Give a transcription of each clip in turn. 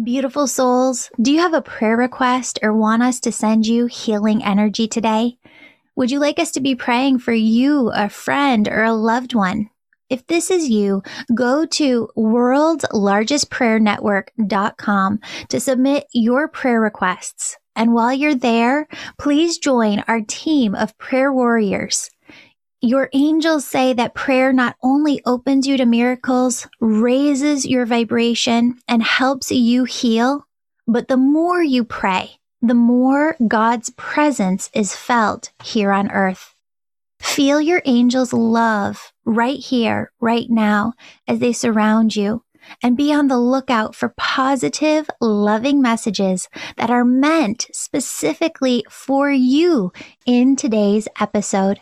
Beautiful souls, do you have a prayer request or want us to send you healing energy today? Would you like us to be praying for you, a friend, or a loved one? If this is you, go to worldlargestprayernetwork.com to submit your prayer requests. And while you're there, please join our team of prayer warriors. Your angels say that prayer not only opens you to miracles, raises your vibration, and helps you heal, but the more you pray, the more God's presence is felt here on earth. Feel your angels' love right here, right now, as they surround you, and be on the lookout for positive, loving messages that are meant specifically for you in today's episode.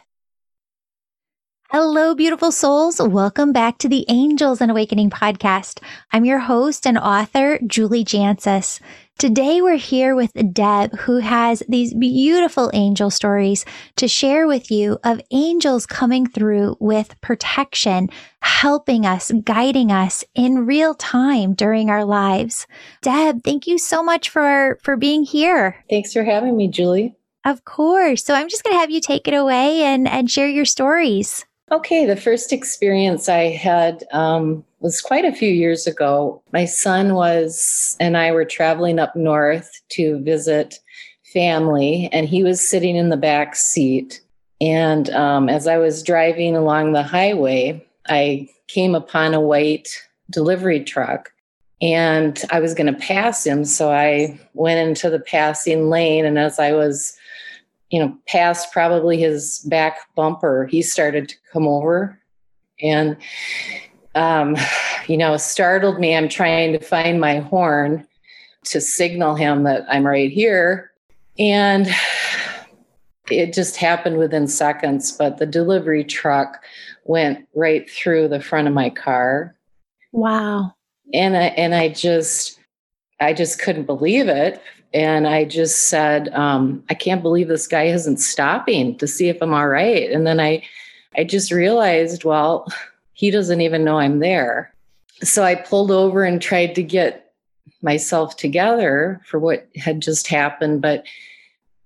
Hello, beautiful souls. Welcome back to the Angels and Awakening podcast. I'm your host and author, Julie Jancius. Today we're here with Deb, who has these beautiful angel stories to share with you of angels coming through with protection, helping us, guiding us in real time during our lives. Deb, thank you so much for, for being here. Thanks for having me, Julie. Of course. So I'm just going to have you take it away and, and share your stories. Okay, the first experience I had um, was quite a few years ago. My son was and I were traveling up north to visit family, and he was sitting in the back seat. And um, as I was driving along the highway, I came upon a white delivery truck and I was going to pass him. So I went into the passing lane. And as I was you know, past probably his back bumper, he started to come over and, um, you know, startled me. I'm trying to find my horn to signal him that I'm right here. And it just happened within seconds, but the delivery truck went right through the front of my car. Wow. And I, and I just, I just couldn't believe it and I just said, um, I can't believe this guy isn't stopping to see if I'm all right. And then I, I just realized, well, he doesn't even know I'm there. So I pulled over and tried to get myself together for what had just happened, but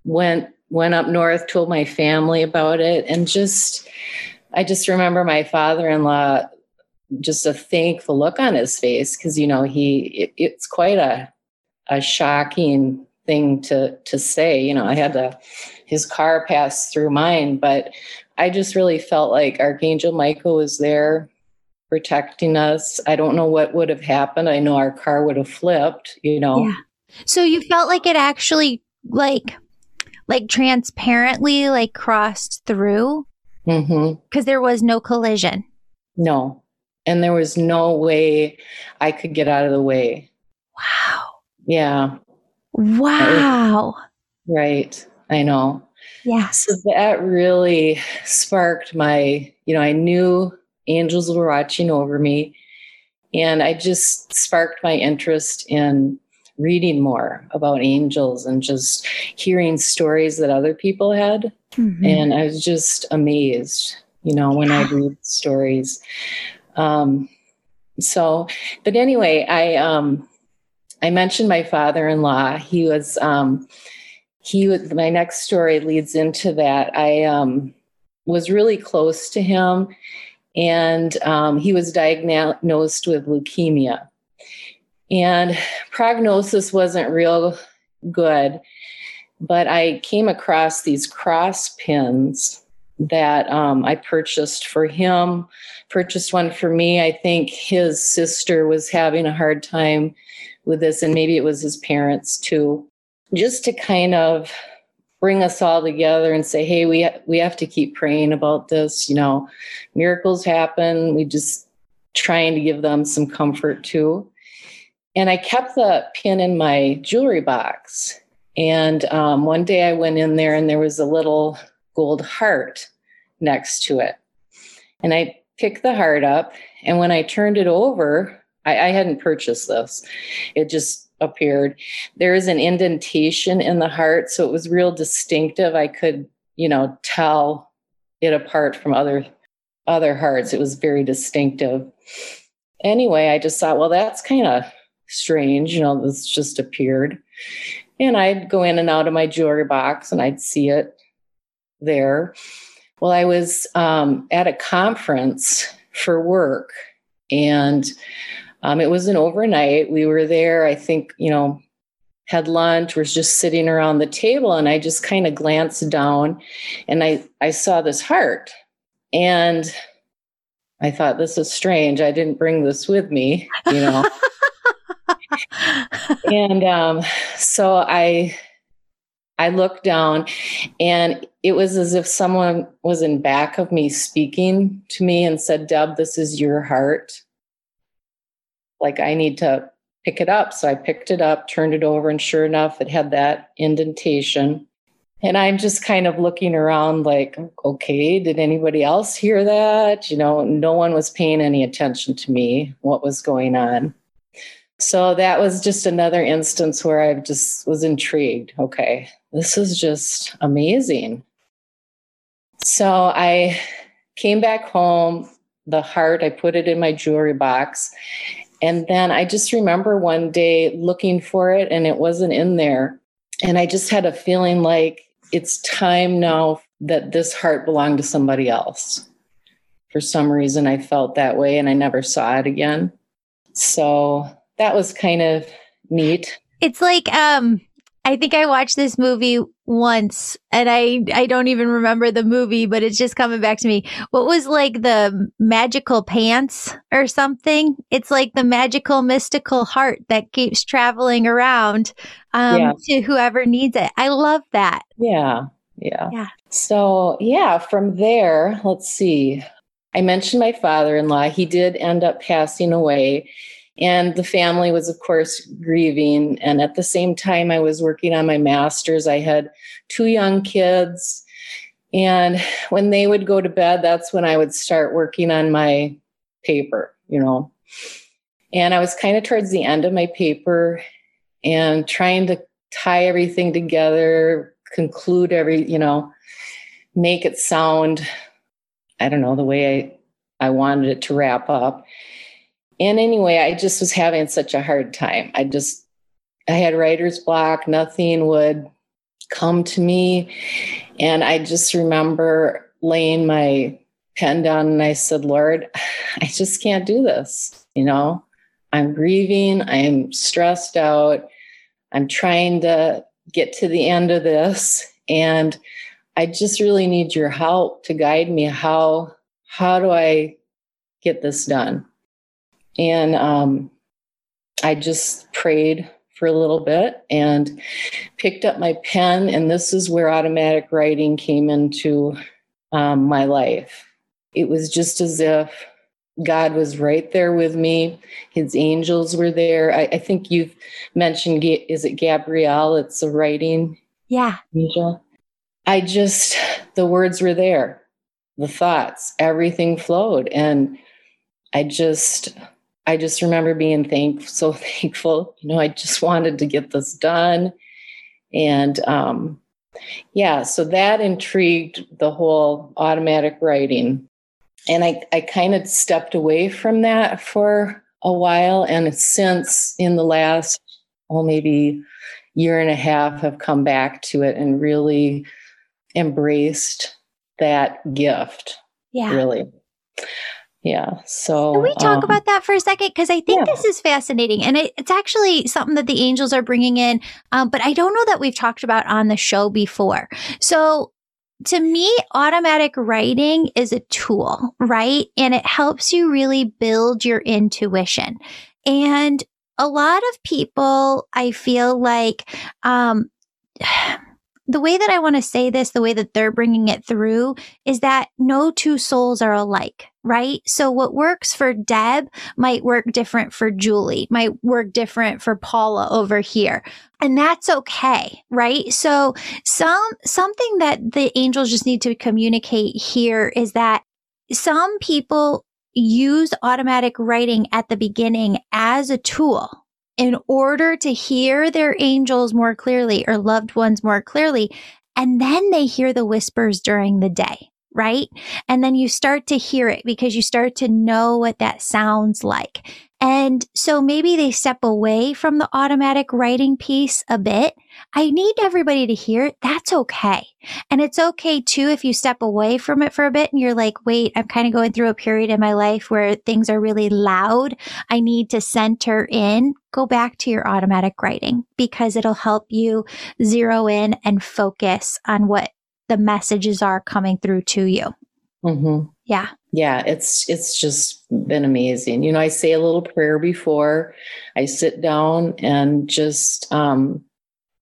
went went up north, told my family about it, and just I just remember my father-in-law just a thankful look on his face because you know he it, it's quite a a shocking thing to to say. You know, I had to his car pass through mine, but I just really felt like Archangel Michael was there protecting us. I don't know what would have happened. I know our car would have flipped, you know. Yeah. So you felt like it actually like like transparently like crossed through? Mhm. Cuz there was no collision. No. And there was no way I could get out of the way. Wow. Yeah. Wow. Right. I know. Yeah. So that really sparked my, you know, I knew angels were watching over me. And I just sparked my interest in reading more about angels and just hearing stories that other people had. Mm-hmm. And I was just amazed, you know, when yeah. I read stories. Um, so, but anyway, I, um, I mentioned my father-in-law. He was um, he was my next story leads into that. I um, was really close to him, and um, he was diagnosed with leukemia, and prognosis wasn't real good. But I came across these cross pins that um, I purchased for him, purchased one for me. I think his sister was having a hard time with this, and maybe it was his parents too, just to kind of bring us all together and say, hey, we we have to keep praying about this. You know, miracles happen. We just trying to give them some comfort too. And I kept the pin in my jewelry box. And um, one day I went in there and there was a little gold heart next to it. And I picked the heart up. And when I turned it over, I, I hadn't purchased this. It just appeared. There is an indentation in the heart, so it was real distinctive. I could, you know, tell it apart from other other hearts. It was very distinctive. Anyway, I just thought, well, that's kind of strange. You know, this just appeared. And I'd go in and out of my jewelry box and I'd see it there. Well, I was um, at a conference for work and um, it was an overnight. We were there, I think, you know, had lunch, was just sitting around the table, and I just kind of glanced down and I, I saw this heart. And I thought, this is strange. I didn't bring this with me, you know. and um, so I I looked down and it was as if someone was in back of me speaking to me and said, Deb, this is your heart. Like I need to pick it up. So I picked it up, turned it over, and sure enough, it had that indentation. And I'm just kind of looking around like, okay, did anybody else hear that? You know, no one was paying any attention to me, what was going on. So that was just another instance where I just was intrigued. Okay, this is just amazing. So I came back home, the heart, I put it in my jewelry box. And then I just remember one day looking for it and it wasn't in there. And I just had a feeling like it's time now that this heart belonged to somebody else. For some reason, I felt that way and I never saw it again. So that was kind of neat. It's like um I think I watched this movie once and I I don't even remember the movie, but it's just coming back to me. What was like the magical pants or something? It's like the magical mystical heart that keeps traveling around um yeah. to whoever needs it. I love that. Yeah. Yeah. Yeah. So, yeah, from there, let's see. I mentioned my father-in-law. He did end up passing away and the family was, of course, grieving. And at the same time, I was working on my master's. I had two young kids. And when they would go to bed, that's when I would start working on my paper, you know. And I was kind of towards the end of my paper and trying to tie everything together, conclude every, you know, make it sound, I don't know, the way I, I wanted it to wrap up. And anyway, I just was having such a hard time. I just, I had writer's block. Nothing would come to me. And I just remember laying my pen down and I said, Lord, I just can't do this. You know, I'm grieving. I'm stressed out. I'm trying to get to the end of this. And I just really need your help to guide me. How, how do I get this done? And um, I just prayed for a little bit and picked up my pen. And this is where automatic writing came into um, my life. It was just as if God was right there with me. His angels were there. I, I think you've mentioned, is it Gabrielle? It's a writing yeah. angel. I just, the words were there, the thoughts, everything flowed. And I just, I just remember being thank so thankful. You know, I just wanted to get this done. And um, yeah, so that intrigued the whole automatic writing. And I, I kind of stepped away from that for a while. And since in the last, well, maybe year and a half, have come back to it and really embraced that gift. Yeah. Really yeah so can we talk um, about that for a second? Because i think yeah. this is fascinating and it, it's actually something that the angels are bringing in um, but i don't know that we've talked about on the show before. So to me automatic writing is a tool right? And it helps you really build your intuition. And a lot of people i feel like um the way that I want to say this, the way that they're bringing it through is that no two souls are alike, right? So what works for Deb might work different for Julie, might work different for Paula over here. And that's okay, right? So some, something that the angels just need to communicate here is that some people use automatic writing at the beginning as a tool in order to hear their angels more clearly or loved ones more clearly. And then they hear the whispers during the day, right? And then you start to hear it because you start to know what that sounds like. And so maybe they step away from the automatic writing piece a bit. I need everybody to hear that's okay. And it's okay too if you step away from it for a bit and you're like, wait, I'm kind of going through a period in my life where things are really loud. I need to center in. Go back to your automatic writing because it'll help you zero in and focus on what the messages are coming through to you. Mm-hmm. Yeah. Yeah, it's it's just been amazing. You know, I say a little prayer before I sit down and just um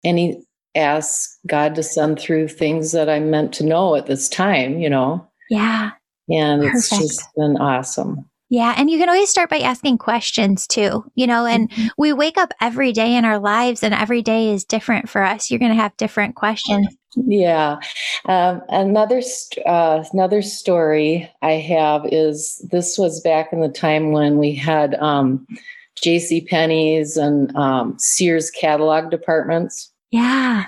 any ask God to send through things that I'm meant to know at this time, you know. Yeah. And Perfect. it's just been awesome. Yeah. And you can always start by asking questions too, you know, and mm-hmm. we wake up every day in our lives and every day is different for us. You're going to have different questions. Yeah. Um, another, uh, another story I have is this was back in the time when we had, um, J.C. Penney's and, um, Sears catalog departments. Yeah.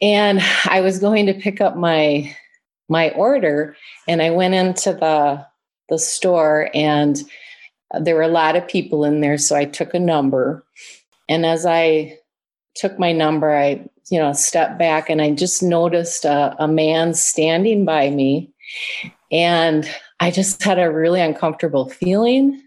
And I was going to pick up my, my order and I went into the the store and there were a lot of people in there so i took a number and as i took my number i you know stepped back and i just noticed a, a man standing by me. And i just had a really uncomfortable feeling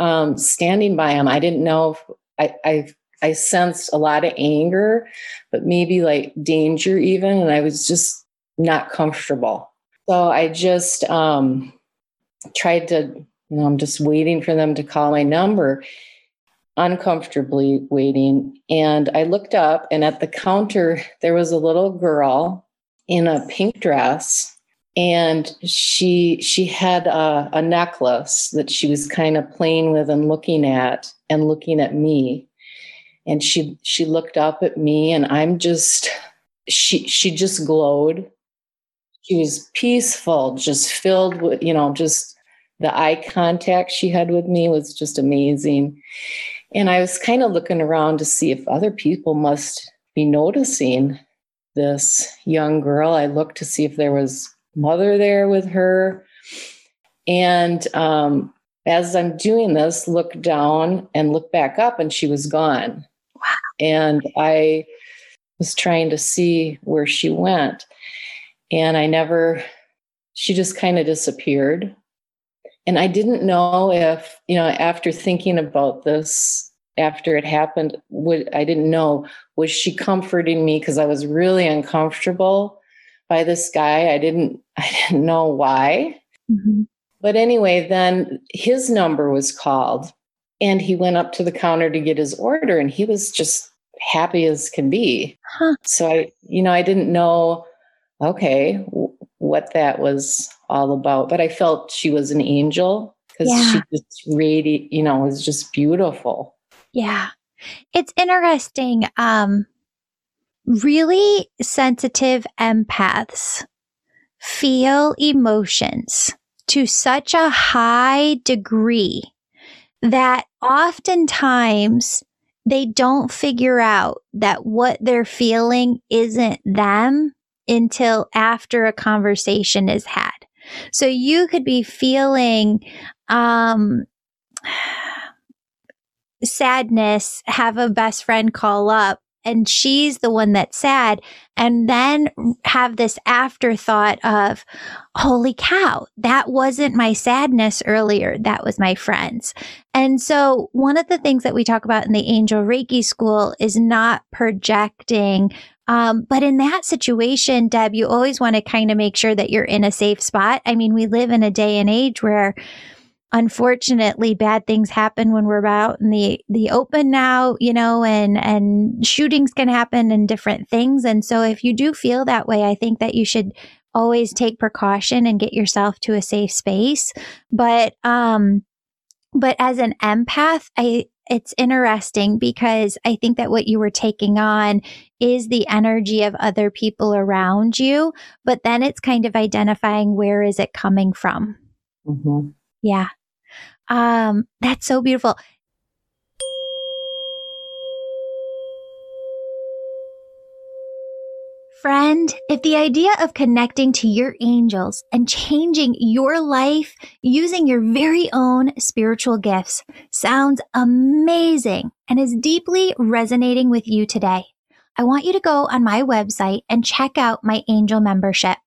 um, standing by him. I didn't know I, I i sensed a lot of anger but maybe like danger even and i was just not comfortable. So i just um tried to, you know, I'm just waiting for them to call my number, uncomfortably waiting. And I looked up, and at the counter, there was a little girl in a pink dress and she she had a, a, necklace that she was kind of playing with and looking at and looking at me and she she looked up at me and i'm just she she just glowed she was peaceful, just filled with, you know, just the eye contact she had with me was just amazing. And I was kind of looking around to see if other people must be noticing this young girl. I looked to see if there was mother there with her. And um, as I'm doing this, look down and look back up, and she was gone. Wow. And I was trying to see where she went. And I never, she just kind of disappeared. And I didn't know if, you know, after thinking about this, after it happened, would I didn't know, was she comforting me because I was really uncomfortable by this guy? I didn't, I didn't know why. Mm-hmm. But anyway, then his number was called and he went up to the counter to get his order and he was just happy as can be. Huh. So I, you know, I didn't know okay, what that was all about. But I felt she was an angel because yeah. she just really, you know, was just beautiful. Yeah. It's interesting. Um, really sensitive empaths feel emotions to such a high degree that oftentimes they don't figure out that what they're feeling isn't them until after a conversation is had. So you could be feeling, um, sadness, have a best friend call up and she's the one that's sad and then have this afterthought of holy cow that wasn't my sadness earlier that was my friends and so one of the things that we talk about in the angel reiki school is not projecting um, but in that situation, Deb, you always want to kind of make sure that you're in a safe spot. I mean, we live in a day and age where unfortunately bad things happen when we're out in the the open now you know and and shootings can happen and different things and so if you do feel that way i think that you should always take precaution and get yourself to a safe space but um but as an empath i it's interesting because I think that what you were taking on is the energy of other people around you, but then it's kind of identifying where is it coming from. Mm-hmm. Yeah. Um, that's so beautiful. Friend, if the idea of connecting to your angels and changing your life using your very own spiritual gifts sounds amazing and is deeply resonating with you today, I want you to go on my website and check out my angel membership.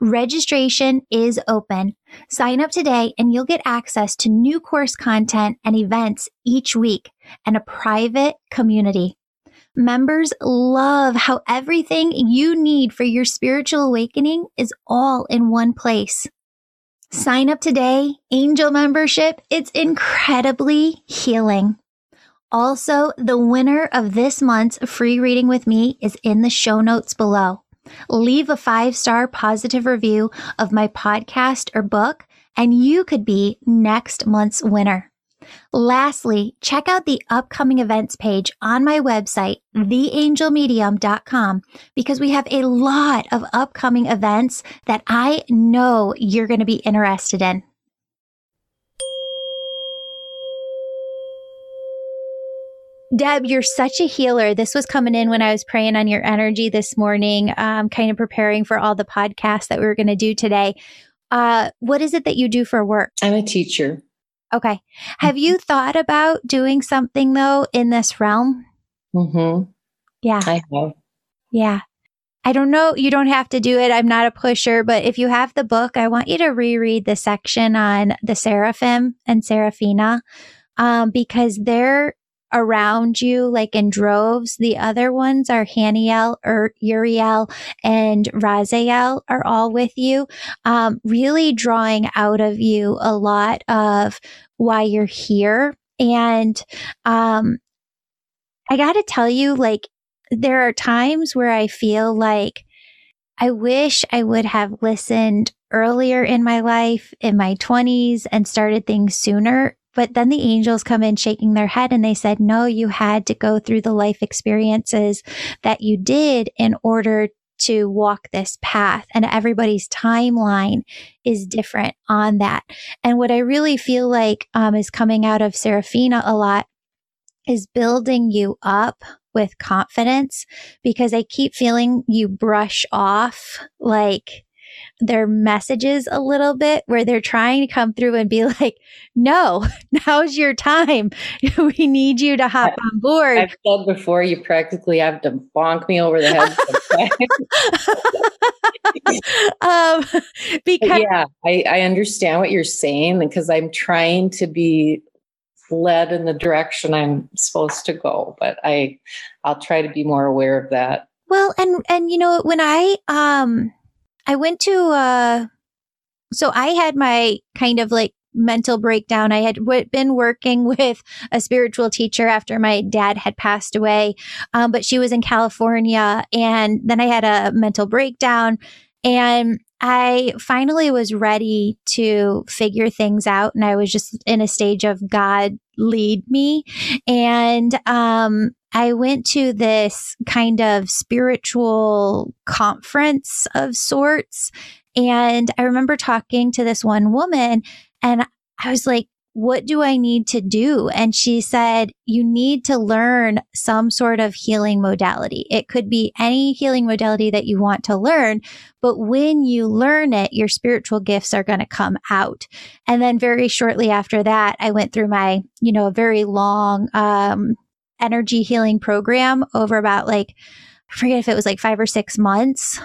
Registration is open. Sign up today and you'll get access to new course content and events each week and a private community. Members love how everything you need for your spiritual awakening is all in one place. Sign up today, Angel membership. It's incredibly healing. Also, the winner of this month's free reading with me is in the show notes below. Leave a five star positive review of my podcast or book, and you could be next month's winner. Lastly, check out the upcoming events page on my website, theangelmedium.com, because we have a lot of upcoming events that I know you're going to be interested in. Deb, you're such a healer. This was coming in when I was praying on your energy this morning, um, kind of preparing for all the podcasts that we were going to do today. Uh, what is it that you do for work? I'm a teacher. Okay. Have you mm-hmm. thought about doing something though in this realm? Mm-hmm. Yeah. I have. Yeah. I don't know. You don't have to do it. I'm not a pusher, but if you have the book, I want you to reread the section on the seraphim and seraphina, um, because they're around you, like in droves. The other ones are Haniel or Uriel and Raziel are all with you, um, really drawing out of you a lot of why you're here. And, um, I got to tell you, like, there are times where I feel like I wish I would have listened earlier in my life, in my 20s, and started things sooner but then the angels come in shaking their head and they said, no, you had to go through the life experiences that you did in order to walk this path and everybody's timeline is different on that. And what I really feel like um, is coming out of Seraphina a lot is building you up with confidence because I keep feeling you brush off like their messages a little bit where they're trying to come through and be like, no, now's your time. we need you to hop on board. I've said before, you practically have to bonk me over the head. um, because but yeah, I, I understand what you're saying because I'm trying to be led in the direction I'm supposed to go, but I, I'll try to be more aware of that. Well, and, and, you know, when I, um, I went to, uh, so I had my kind of like mental breakdown. I had w- been working with a spiritual teacher after my dad had passed away, um, but she was in California. And then I had a mental breakdown and I finally was ready to figure things out. And I was just in a stage of God lead me. And, um, I went to this kind of spiritual conference of sorts. And I remember talking to this one woman and I was like, what do I need to do? And she said, you need to learn some sort of healing modality. It could be any healing modality that you want to learn, but when you learn it, your spiritual gifts are going to come out. And then very shortly after that, I went through my, you know, a very long, um, energy healing program over about like, I forget if it was like five or six months.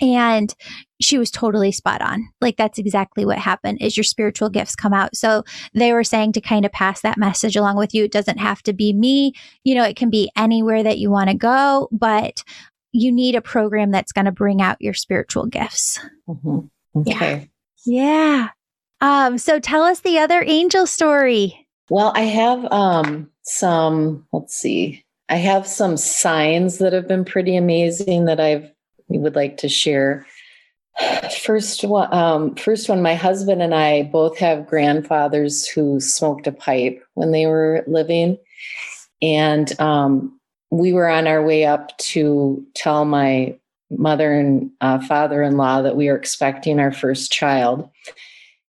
And she was totally spot on. Like that's exactly what happened is your spiritual gifts come out. So they were saying to kind of pass that message along with you. It doesn't have to be me. You know, it can be anywhere that you want to go, but you need a program that's going to bring out your spiritual gifts. Mm-hmm. Okay. Yeah. yeah. Um, so tell us the other angel story. Well, I have um some, let's see, I have some signs that have been pretty amazing that I've would like to share. First one, um, first one, my husband and I both have grandfathers who smoked a pipe when they were living. And um, we were on our way up to tell my mother and uh, father in law that we were expecting our first child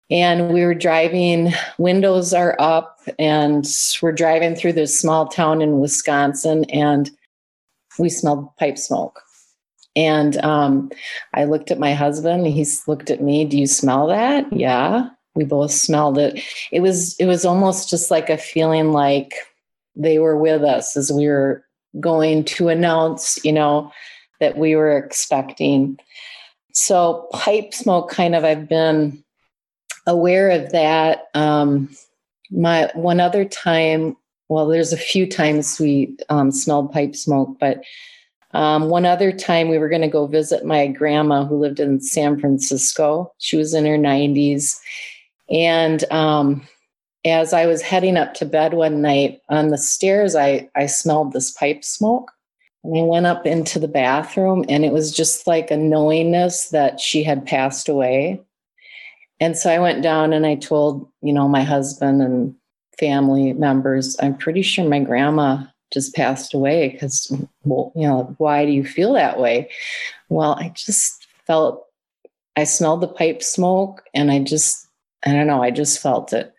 and we were driving windows are up and we're driving through this small town in wisconsin and we smelled pipe smoke And um, I looked at my husband. He looked at me. Do you smell that? Yeah, we both smelled it. It was it was almost just like a feeling like they were with us as we were going to announce, you know, that we were expecting. So pipe smoke, kind of, I've been aware of that. Um, my one other time, well, there's a few times we um, smelled pipe smoke, but um, one other time we were going to go visit my grandma who lived in San Francisco. She was in her 90s. And um, as I was heading up to bed one night on the stairs, I, I smelled this pipe smoke. And I went up into the bathroom, and it was just like a knowingness that she had passed away. And so I went down and I told, you know, my husband and family members, I'm pretty sure my grandma just passed away because, well, you know, why do you feel that way? Well, I just felt, I smelled the pipe smoke and I just, I don't know, I just felt it.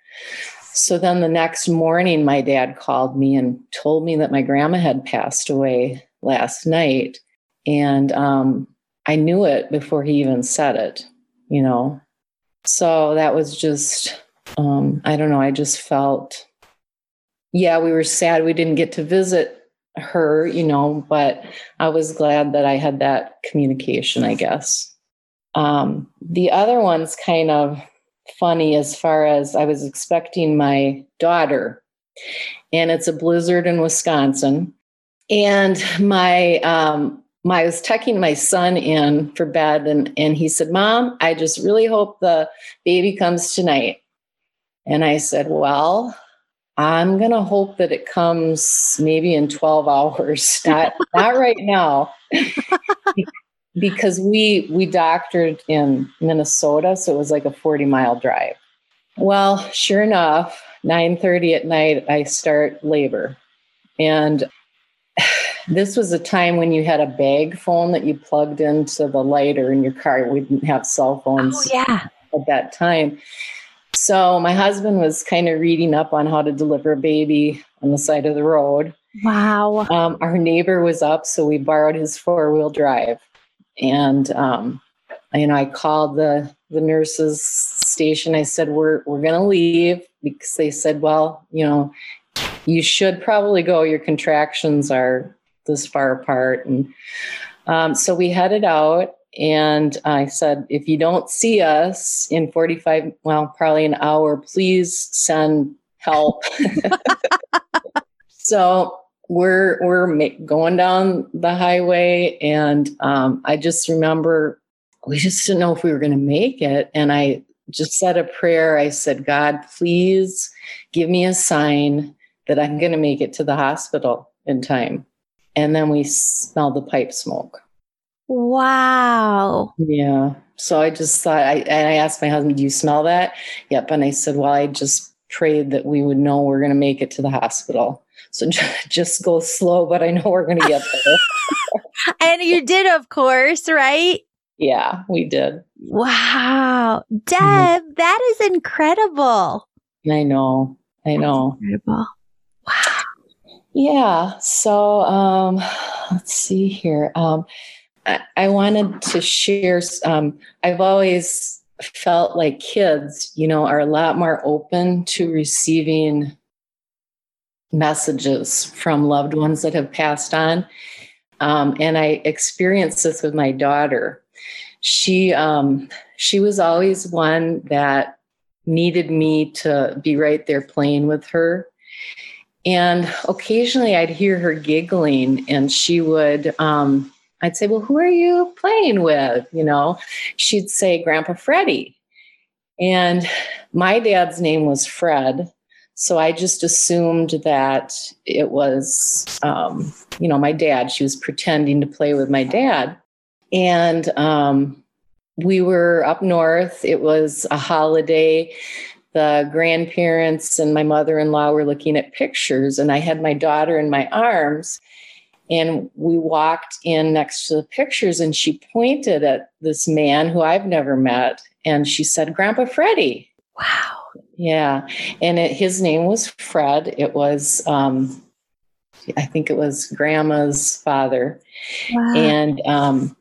So then the next morning, my dad called me and told me that my grandma had passed away last night. And um, I knew it before he even said it, you know. So that was just, um, I don't know, I just felt yeah, we were sad we didn't get to visit her, you know, but I was glad that I had that communication, I guess. Um, the other one's kind of funny as far as I was expecting my daughter, and it's a blizzard in Wisconsin. And my um, my, I was tucking my son in for bed, and, and he said, Mom, I just really hope the baby comes tonight. And I said, Well, I'm going to hope that it comes maybe in 12 hours, not, not right now. because we we doctored in Minnesota, so it was like a 40 mile drive. Well, sure enough, 9:30 at night I start labor. And this was a time when you had a bag phone that you plugged into the lighter in your car. We didn't have cell phones oh, yeah. at that time. So my husband was kind of reading up on how to deliver a baby on the side of the road. Wow. Um, our neighbor was up, so we borrowed his four wheel drive. And um, you know, I called the the nurses station. I said, "We're we're going to leave," because they said, "Well, you know, you should probably go. Your contractions are this far apart." And um, so we headed out, and I said, if you don't see us in 45, well, probably an hour, please send help. so we're we're going down the highway, and um, I just remember we just didn't know if we were going to make it, and I just said a prayer. I said, God, please give me a sign that I'm going to make it to the hospital in time. And then we smelled the pipe smoke. Wow. Yeah. So I just thought, I, and I asked my husband, Do you smell that? Yep. And I said, Well, I just prayed that we would know we're going to make it to the hospital. So just go slow, but I know we're going to get there. and you did, of course, right? Yeah, we did. Wow. Deb, mm-hmm. that is incredible. I know. I That's know. Incredible. Yeah. So um, let's see here. Um, I, wanted to share. Um, I've always felt like kids, you know, are a lot more open to receiving messages from loved ones that have passed on. Um, and I experienced this with my daughter. She um, she was always one that needed me to be right there playing with her. And occasionally I'd hear her giggling, and she would um, I'd say, Well, who are you playing with? You know, she'd say, Grandpa Freddie. And my dad's name was Fred. So I just assumed that it was, um, you know, my dad. She was pretending to play with my dad. And um, we were up north. It was a holiday. The grandparents and my mother in law were looking at pictures, and I had my daughter in my arms. And we walked in next to the pictures, and she pointed at this man who I've never met. And she said, Grandpa Freddie. Wow. Yeah. And it, his name was Fred. It was, um, I think it was grandma's father. Wow. And um,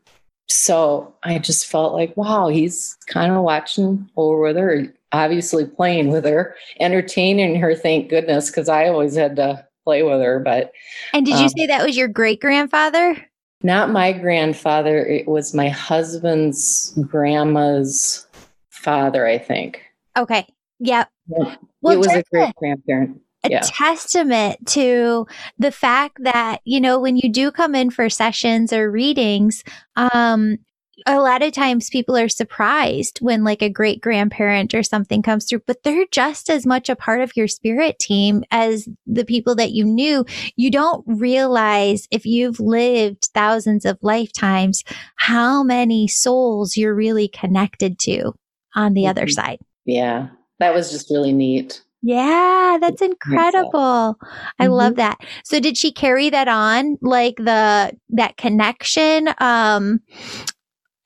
so I just felt like, wow, he's kind of watching over with her, obviously playing with her, entertaining her, thank goodness, because I always had to play with her. But And did you um, say that was your great grandfather? Not my grandfather. It was my husband's grandma's father, I think. Okay. Yep. Yeah. Well, it was a great grandparent a yeah. testament to the fact that, you know, when you do come in for sessions or readings, um, a lot of times people are surprised when like a great grandparent or something comes through, but they're just as much a part of your spirit team as the people that you knew. You don't realize if you've lived thousands of lifetimes, how many souls you're really connected to on the mm-hmm. other side. Yeah. That was just really neat. Yeah, that's incredible. I mm-hmm. love that. So did she carry that on like the that connection um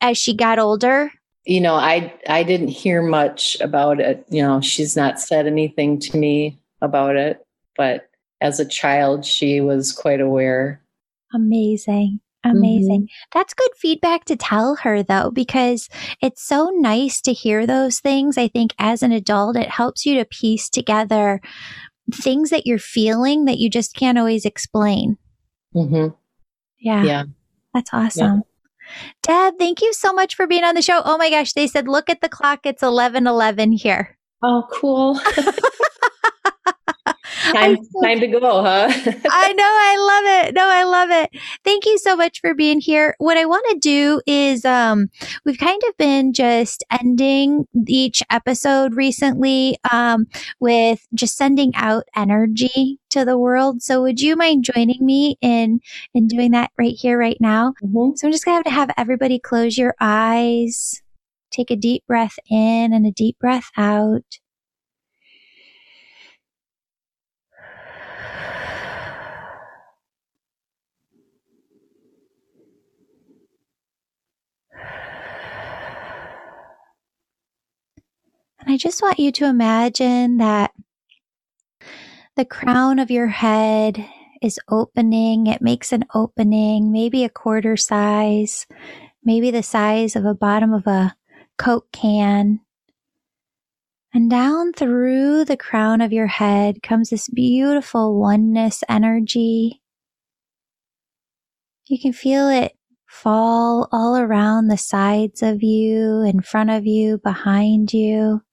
as she got older? You know, I I didn't hear much about it. You know, she's not said anything to me about it, but as a child she was quite aware. Amazing. Amazing. Mm-hmm. That's good feedback to tell her though, because it's so nice to hear those things. I think as an adult, it helps you to piece together things that you're feeling that you just can't always explain. Mm-hmm. Yeah. Yeah. That's awesome. Deb, thank you so much for being on the show. Oh my gosh, they said, look at the clock. It's 11 11 here. Oh, cool. time, time to go, huh? I know. I love it. No, I love it. Thank you so much for being here. What I want to do is, um, we've kind of been just ending each episode recently, um, with just sending out energy to the world. So would you mind joining me in, in doing that right here, right now? Mm-hmm. So I'm just going to have to have everybody close your eyes. Take a deep breath in and a deep breath out. And I just want you to imagine that the crown of your head is opening. It makes an opening, maybe a quarter size, maybe the size of a bottom of a Coke can. And down through the crown of your head comes this beautiful oneness energy. You can feel it fall all around the sides of you, in front of you, behind you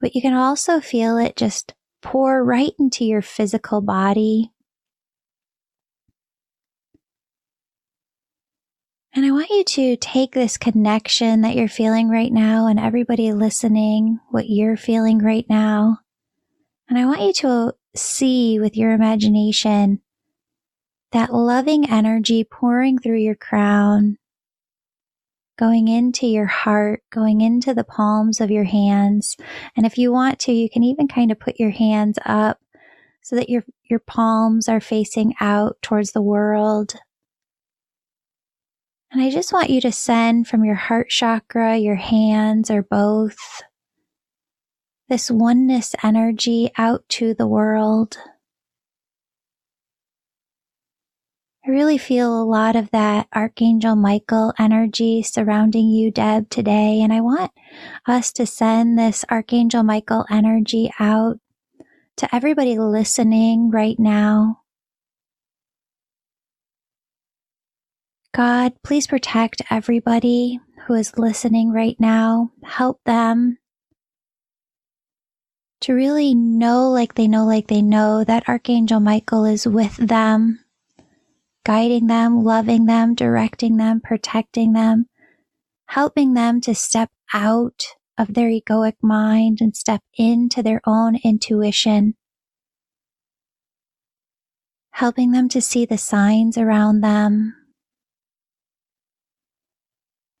but you can also feel it just pour right into your physical body. And I want you to take this connection that you're feeling right now and everybody listening, what you're feeling right now. And I want you to see with your imagination that loving energy pouring through your crown going into your heart, going into the palms of your hands. And if you want to, you can even kind of put your hands up so that your, your palms are facing out towards the world. And I just want you to send from your heart chakra, your hands, or both, this oneness energy out to the world. I really feel a lot of that Archangel Michael energy surrounding you, Deb, today. And I want us to send this Archangel Michael energy out to everybody listening right now. God, please protect everybody who is listening right now. Help them to really know, like they know, like they know that Archangel Michael is with them guiding them, loving them, directing them, protecting them, helping them to step out of their egoic mind and step into their own intuition, helping them to see the signs around them,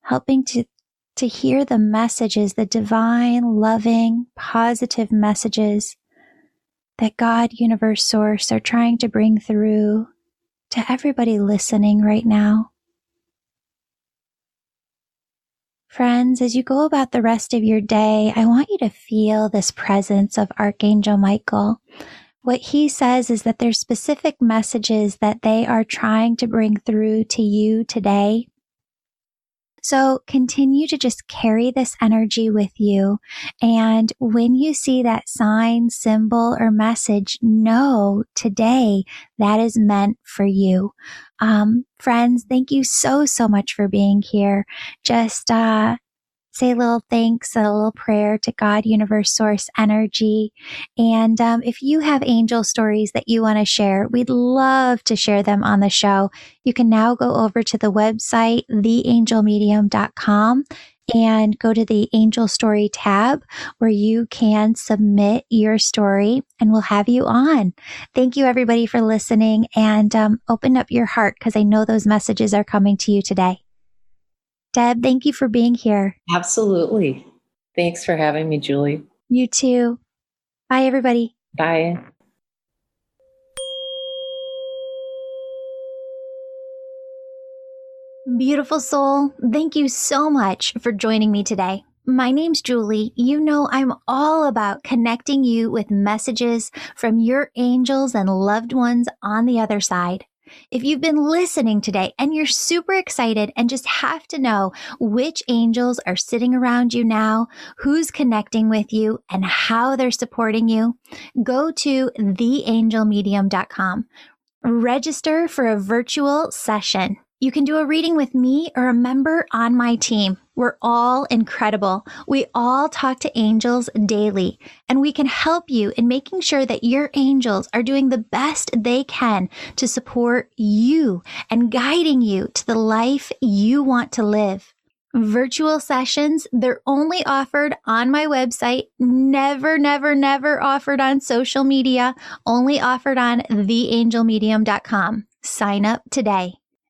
helping to to hear the messages, the divine, loving, positive messages that God, universe, source are trying to bring through to everybody listening right now. Friends, as you go about the rest of your day, I want you to feel this presence of Archangel Michael. What he says is that there's specific messages that they are trying to bring through to you today. So continue to just carry this energy with you. And when you see that sign, symbol, or message, know today that is meant for you. Um, friends, thank you so, so much for being here. Just, uh, say a little thanks, a little prayer to God, universe, source, energy. And um, if you have angel stories that you want to share, we'd love to share them on the show. You can now go over to the website, theangelmedium.com and go to the angel story tab where you can submit your story and we'll have you on. Thank you everybody for listening and um, open up your heart because I know those messages are coming to you today. Deb, thank you for being here. Absolutely. Thanks for having me, Julie. You too. Bye, everybody. Bye. Beautiful soul, thank you so much for joining me today. My name's Julie. You know, I'm all about connecting you with messages from your angels and loved ones on the other side. If you've been listening today and you're super excited and just have to know which angels are sitting around you now, who's connecting with you, and how they're supporting you, go to theangelmedium.com. Register for a virtual session. You can do a reading with me or a member on my team. We're all incredible. We all talk to angels daily, and we can help you in making sure that your angels are doing the best they can to support you and guiding you to the life you want to live. Virtual sessions, they're only offered on my website, never, never, never offered on social media, only offered on theangelmedium.com. Sign up today.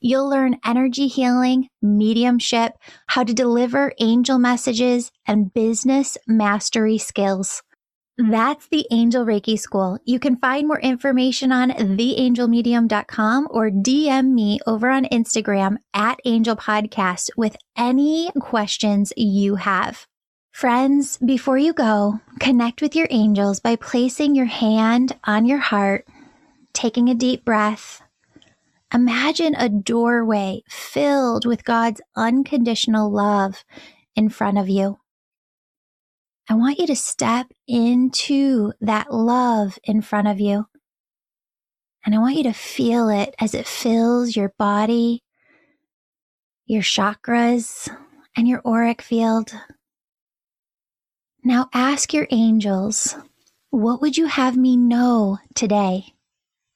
You'll learn energy healing, mediumship, how to deliver angel messages, and business mastery skills. That's the Angel Reiki School. You can find more information on theangelmedium.com or DM me over on Instagram at Angel Podcast with any questions you have. Friends, before you go, connect with your angels by placing your hand on your heart, taking a deep breath, Imagine a doorway filled with God's unconditional love in front of you. I want you to step into that love in front of you. And I want you to feel it as it fills your body, your chakras, and your auric field. Now ask your angels, what would you have me know today?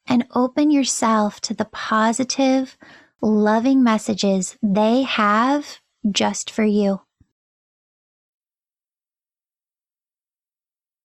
And open yourself to the positive, loving messages they have just for you.